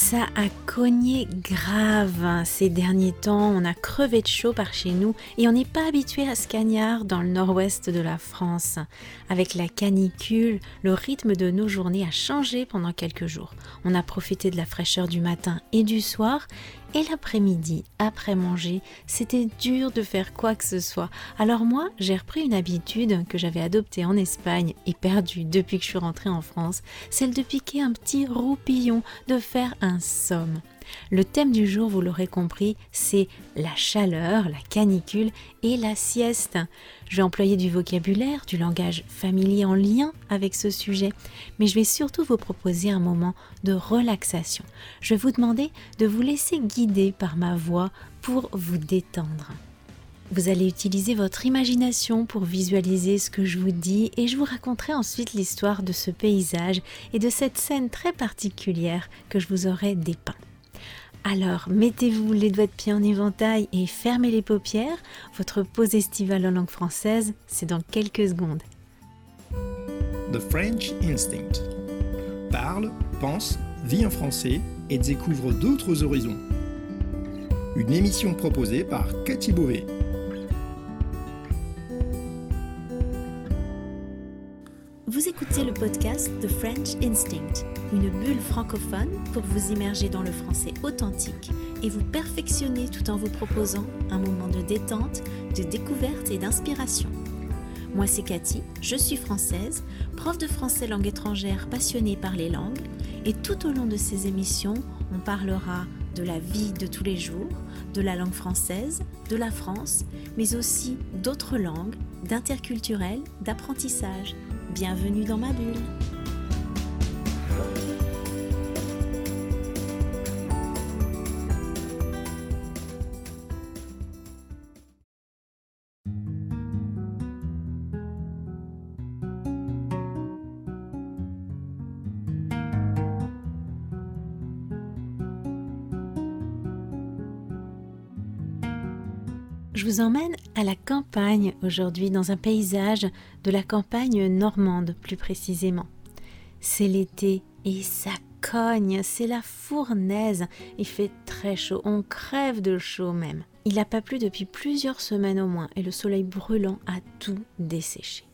Ça a cogné grave ces derniers temps, on a crevé de chaud par chez nous et on n'est pas habitué à ce cagnard dans le nord-ouest de la France. Avec la canicule, le rythme de nos journées a changé pendant quelques jours. On a profité de la fraîcheur du matin et du soir et l'après-midi, après manger, c'était dur de faire quoi que ce soit. Alors moi, j'ai repris une habitude que j'avais adoptée en Espagne et perdue depuis que je suis rentrée en France, celle de piquer un petit roupillon, de faire un somme. Le thème du jour, vous l'aurez compris, c'est la chaleur, la canicule et la sieste. Je vais employer du vocabulaire, du langage familier en lien avec ce sujet, mais je vais surtout vous proposer un moment de relaxation. Je vais vous demander de vous laisser guider par ma voix pour vous détendre. Vous allez utiliser votre imagination pour visualiser ce que je vous dis et je vous raconterai ensuite l'histoire de ce paysage et de cette scène très particulière que je vous aurai dépeint. Alors, mettez-vous les doigts de pied en éventail et fermez les paupières. Votre pause estivale en langue française, c'est dans quelques secondes. The French Instinct. Parle, pense, vit en français et découvre d'autres horizons. Une émission proposée par Cathy Beauvais. Vous écoutez le podcast The French Instinct une bulle francophone pour vous immerger dans le français authentique et vous perfectionner tout en vous proposant un moment de détente, de découverte et d'inspiration. Moi c'est Cathy, je suis française, prof de français langue étrangère passionnée par les langues et tout au long de ces émissions, on parlera de la vie de tous les jours, de la langue française, de la France, mais aussi d'autres langues, d'interculturel, d'apprentissage. Bienvenue dans ma bulle. Je vous emmène à la campagne aujourd'hui, dans un paysage de la campagne normande plus précisément. C'est l'été et ça cogne, c'est la fournaise, il fait très chaud, on crève de chaud même. Il n'a pas plu depuis plusieurs semaines au moins et le soleil brûlant a tout desséché.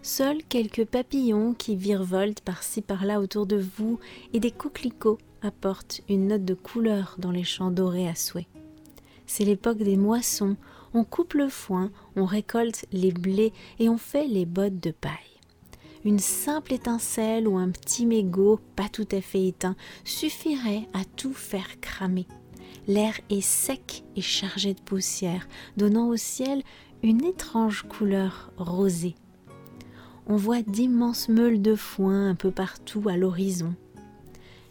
Seuls quelques papillons qui virevoltent par-ci par-là autour de vous et des coquelicots apportent une note de couleur dans les champs dorés à souhait. C'est l'époque des moissons on coupe le foin, on récolte les blés et on fait les bottes de paille. Une simple étincelle ou un petit mégot pas tout à fait éteint suffirait à tout faire cramer. L'air est sec et chargé de poussière, donnant au ciel une étrange couleur rosée. On voit d'immenses meules de foin un peu partout à l'horizon.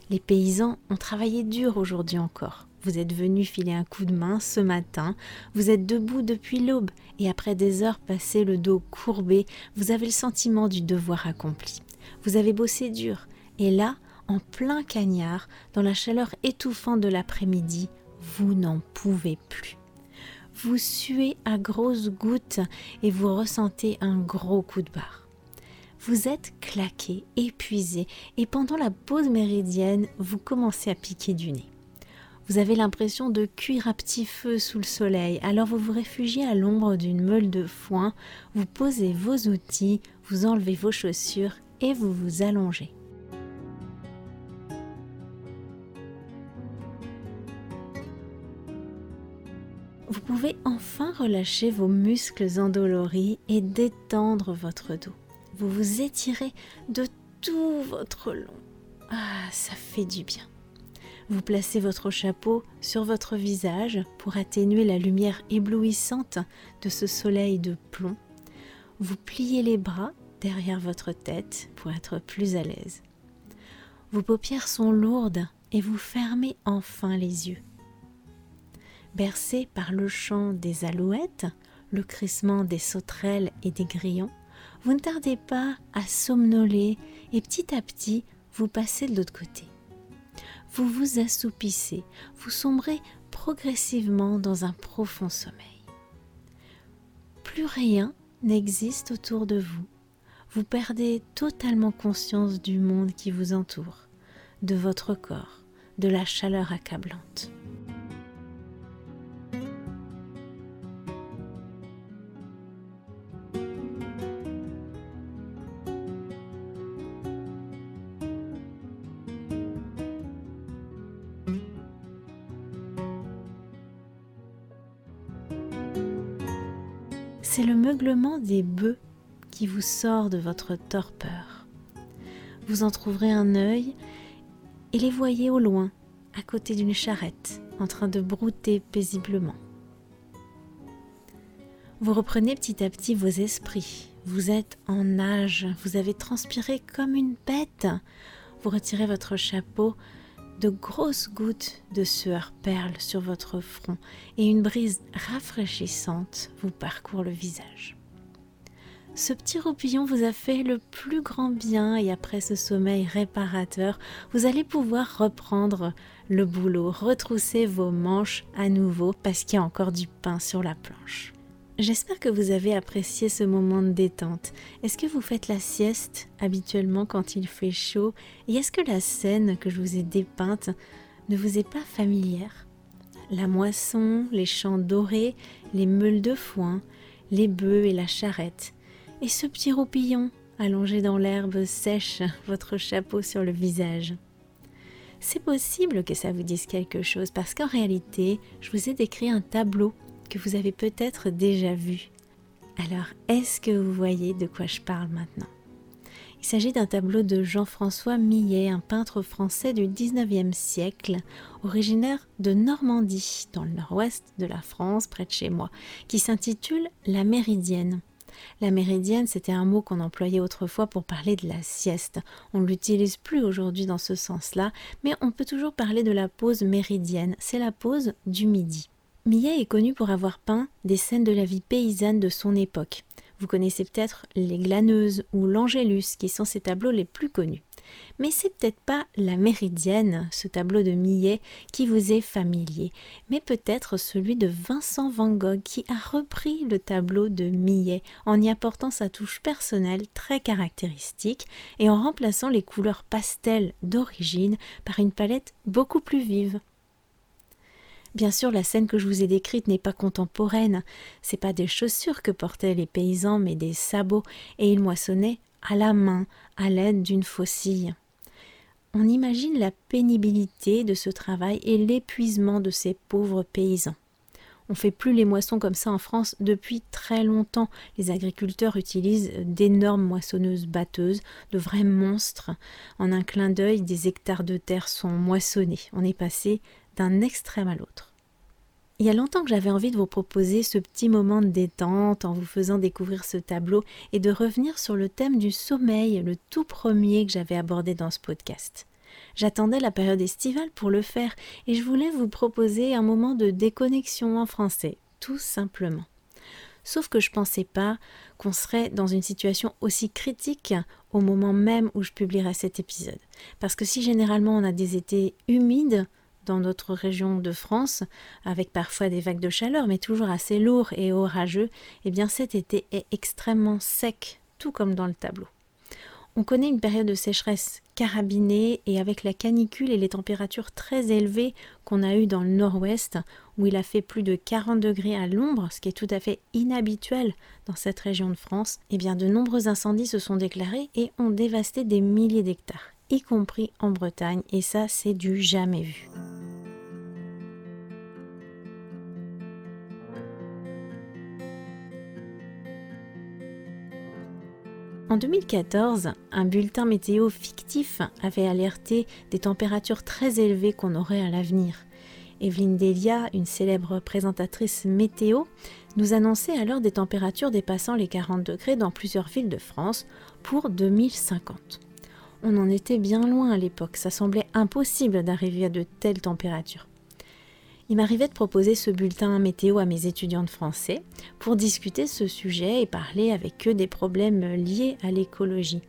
Les paysans ont travaillé dur aujourd'hui encore. Vous êtes venu filer un coup de main ce matin, vous êtes debout depuis l'aube et après des heures passées le dos courbé, vous avez le sentiment du devoir accompli. Vous avez bossé dur et là, en plein cagnard, dans la chaleur étouffante de l'après-midi, vous n'en pouvez plus. Vous suez à grosses gouttes et vous ressentez un gros coup de barre. Vous êtes claqué, épuisé et pendant la pause méridienne, vous commencez à piquer du nez. Vous avez l'impression de cuire à petit feu sous le soleil, alors vous vous réfugiez à l'ombre d'une meule de foin, vous posez vos outils, vous enlevez vos chaussures et vous vous allongez. Vous pouvez enfin relâcher vos muscles endoloris et détendre votre dos. Vous vous étirez de tout votre long. Ah, ça fait du bien. Vous placez votre chapeau sur votre visage pour atténuer la lumière éblouissante de ce soleil de plomb. Vous pliez les bras derrière votre tête pour être plus à l'aise. Vos paupières sont lourdes et vous fermez enfin les yeux. Bercé par le chant des alouettes, le crissement des sauterelles et des grillons, vous ne tardez pas à somnoler et petit à petit vous passez de l'autre côté vous vous assoupissez, vous sombrez progressivement dans un profond sommeil. Plus rien n'existe autour de vous. Vous perdez totalement conscience du monde qui vous entoure, de votre corps, de la chaleur accablante. C'est le meuglement des bœufs qui vous sort de votre torpeur. Vous en trouverez un œil et les voyez au loin, à côté d'une charrette, en train de brouter paisiblement. Vous reprenez petit à petit vos esprits. Vous êtes en nage, vous avez transpiré comme une bête. Vous retirez votre chapeau, grosses gouttes de sueur perlent sur votre front et une brise rafraîchissante vous parcourt le visage. Ce petit roupillon vous a fait le plus grand bien et après ce sommeil réparateur, vous allez pouvoir reprendre le boulot, retrousser vos manches à nouveau parce qu'il y a encore du pain sur la planche. J'espère que vous avez apprécié ce moment de détente. Est-ce que vous faites la sieste habituellement quand il fait chaud? Et est-ce que la scène que je vous ai dépeinte ne vous est pas familière? La moisson, les champs dorés, les meules de foin, les bœufs et la charrette. Et ce petit roupillon allongé dans l'herbe sèche, votre chapeau sur le visage. C'est possible que ça vous dise quelque chose parce qu'en réalité, je vous ai décrit un tableau vous avez peut-être déjà vu. Alors, est-ce que vous voyez de quoi je parle maintenant? Il s'agit d'un tableau de Jean-François Millet, un peintre français du 19e siècle, originaire de Normandie, dans le nord-ouest de la France, près de chez moi, qui s'intitule La Méridienne. La méridienne, c'était un mot qu'on employait autrefois pour parler de la sieste. On ne l'utilise plus aujourd'hui dans ce sens-là, mais on peut toujours parler de la pause méridienne. C'est la pause du midi. Millet est connu pour avoir peint des scènes de la vie paysanne de son époque. Vous connaissez peut-être les Glaneuses ou l'Angélus qui sont ses tableaux les plus connus. Mais c'est peut-être pas la Méridienne, ce tableau de Millet, qui vous est familier, mais peut-être celui de Vincent Van Gogh qui a repris le tableau de Millet en y apportant sa touche personnelle très caractéristique et en remplaçant les couleurs pastel d'origine par une palette beaucoup plus vive. Bien sûr, la scène que je vous ai décrite n'est pas contemporaine. C'est pas des chaussures que portaient les paysans, mais des sabots, et ils moissonnaient à la main, à l'aide d'une faucille. On imagine la pénibilité de ce travail et l'épuisement de ces pauvres paysans. On fait plus les moissons comme ça en France depuis très longtemps. Les agriculteurs utilisent d'énormes moissonneuses batteuses, de vrais monstres. En un clin d'œil, des hectares de terre sont moissonnés. On est passé d'un extrême à l'autre. Il y a longtemps que j'avais envie de vous proposer ce petit moment de détente en vous faisant découvrir ce tableau et de revenir sur le thème du sommeil, le tout premier que j'avais abordé dans ce podcast. J'attendais la période estivale pour le faire et je voulais vous proposer un moment de déconnexion en français, tout simplement. Sauf que je ne pensais pas qu'on serait dans une situation aussi critique au moment même où je publierai cet épisode. Parce que si généralement on a des étés humides, dans notre région de France, avec parfois des vagues de chaleur, mais toujours assez lourds et orageux, eh bien cet été est extrêmement sec, tout comme dans le tableau. On connaît une période de sécheresse carabinée et avec la canicule et les températures très élevées qu'on a eues dans le nord-ouest, où il a fait plus de 40 degrés à l'ombre, ce qui est tout à fait inhabituel dans cette région de France, eh bien de nombreux incendies se sont déclarés et ont dévasté des milliers d'hectares y compris en Bretagne, et ça c'est du jamais vu. En 2014, un bulletin météo fictif avait alerté des températures très élevées qu'on aurait à l'avenir. Evelyne Delia, une célèbre présentatrice météo, nous annonçait alors des températures dépassant les 40 degrés dans plusieurs villes de France pour 2050 on en était bien loin à l'époque, ça semblait impossible d'arriver à de telles températures. Il m'arrivait de proposer ce bulletin météo à mes étudiants de français pour discuter ce sujet et parler avec eux des problèmes liés à l'écologie.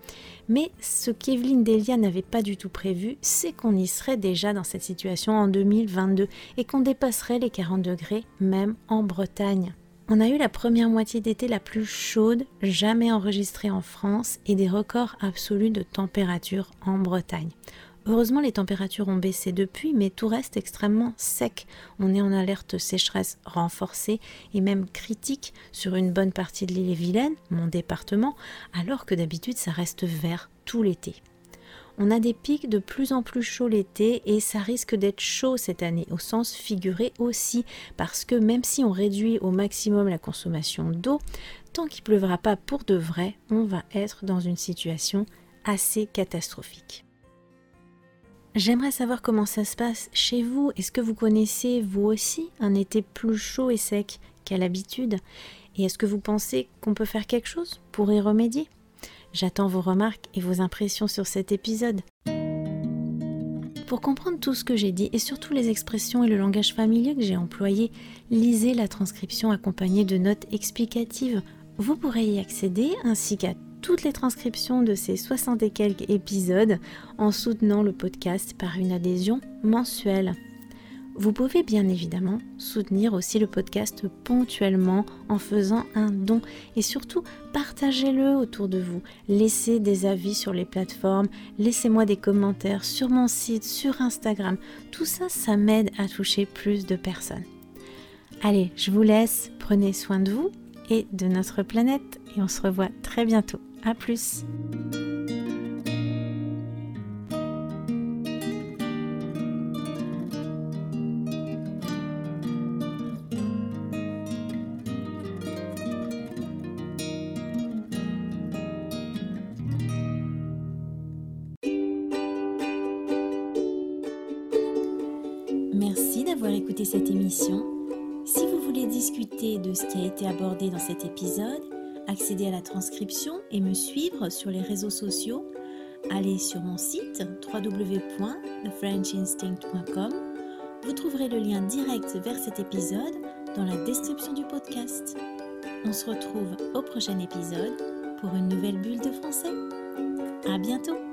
Mais ce qu'Evelyne Delia n'avait pas du tout prévu, c'est qu'on y serait déjà dans cette situation en 2022 et qu'on dépasserait les 40 degrés même en Bretagne. On a eu la première moitié d'été la plus chaude jamais enregistrée en France et des records absolus de température en Bretagne. Heureusement, les températures ont baissé depuis, mais tout reste extrêmement sec. On est en alerte sécheresse renforcée et même critique sur une bonne partie de l'île et Vilaine, mon département, alors que d'habitude ça reste vert tout l'été. On a des pics de plus en plus chauds l'été et ça risque d'être chaud cette année, au sens figuré aussi, parce que même si on réduit au maximum la consommation d'eau, tant qu'il pleuvra pas pour de vrai, on va être dans une situation assez catastrophique. J'aimerais savoir comment ça se passe chez vous. Est-ce que vous connaissez vous aussi un été plus chaud et sec qu'à l'habitude? Et est-ce que vous pensez qu'on peut faire quelque chose pour y remédier? J'attends vos remarques et vos impressions sur cet épisode. Pour comprendre tout ce que j'ai dit et surtout les expressions et le langage familier que j'ai employé, lisez la transcription accompagnée de notes explicatives. Vous pourrez y accéder ainsi qu'à toutes les transcriptions de ces 60 et quelques épisodes en soutenant le podcast par une adhésion mensuelle. Vous pouvez bien évidemment soutenir aussi le podcast ponctuellement en faisant un don et surtout partagez-le autour de vous. Laissez des avis sur les plateformes, laissez-moi des commentaires sur mon site, sur Instagram. Tout ça, ça m'aide à toucher plus de personnes. Allez, je vous laisse, prenez soin de vous et de notre planète et on se revoit très bientôt. A plus Merci d'avoir écouté cette émission. Si vous voulez discuter de ce qui a été abordé dans cet épisode, accéder à la transcription et me suivre sur les réseaux sociaux, allez sur mon site www.thefrenchinstinct.com. Vous trouverez le lien direct vers cet épisode dans la description du podcast. On se retrouve au prochain épisode pour une nouvelle bulle de français. À bientôt!